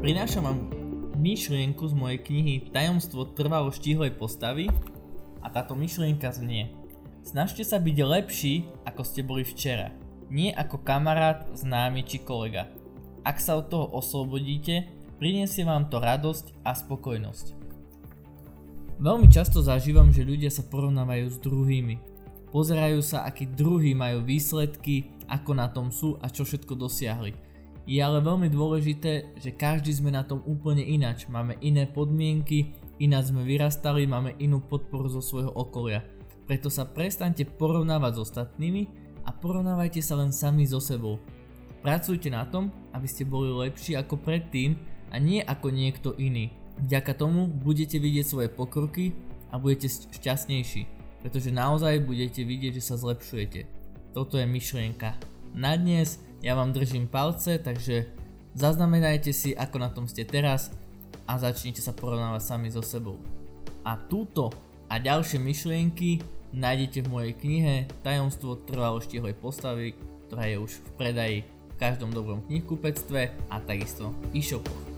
Prinášam vám myšlienku z mojej knihy Tajomstvo trvalo štíhlej postavy a táto myšlienka znie Snažte sa byť lepší, ako ste boli včera, nie ako kamarát, známy či kolega. Ak sa od toho oslobodíte, priniesie vám to radosť a spokojnosť. Veľmi často zažívam, že ľudia sa porovnávajú s druhými. Pozerajú sa, akí druhí majú výsledky, ako na tom sú a čo všetko dosiahli je ale veľmi dôležité, že každý sme na tom úplne inač. Máme iné podmienky, ináč sme vyrastali, máme inú podporu zo svojho okolia. Preto sa prestaňte porovnávať s ostatnými a porovnávajte sa len sami so sebou. Pracujte na tom, aby ste boli lepší ako predtým a nie ako niekto iný. Vďaka tomu budete vidieť svoje pokroky a budete šťastnejší, pretože naozaj budete vidieť, že sa zlepšujete. Toto je myšlienka. Na dnes ja vám držím palce, takže zaznamenajte si, ako na tom ste teraz a začnite sa porovnávať sami so sebou. A túto a ďalšie myšlienky nájdete v mojej knihe Tajomstvo trvalo štihlej postavy, ktorá je už v predaji v každom dobrom knihkupectve a takisto e-shopoch.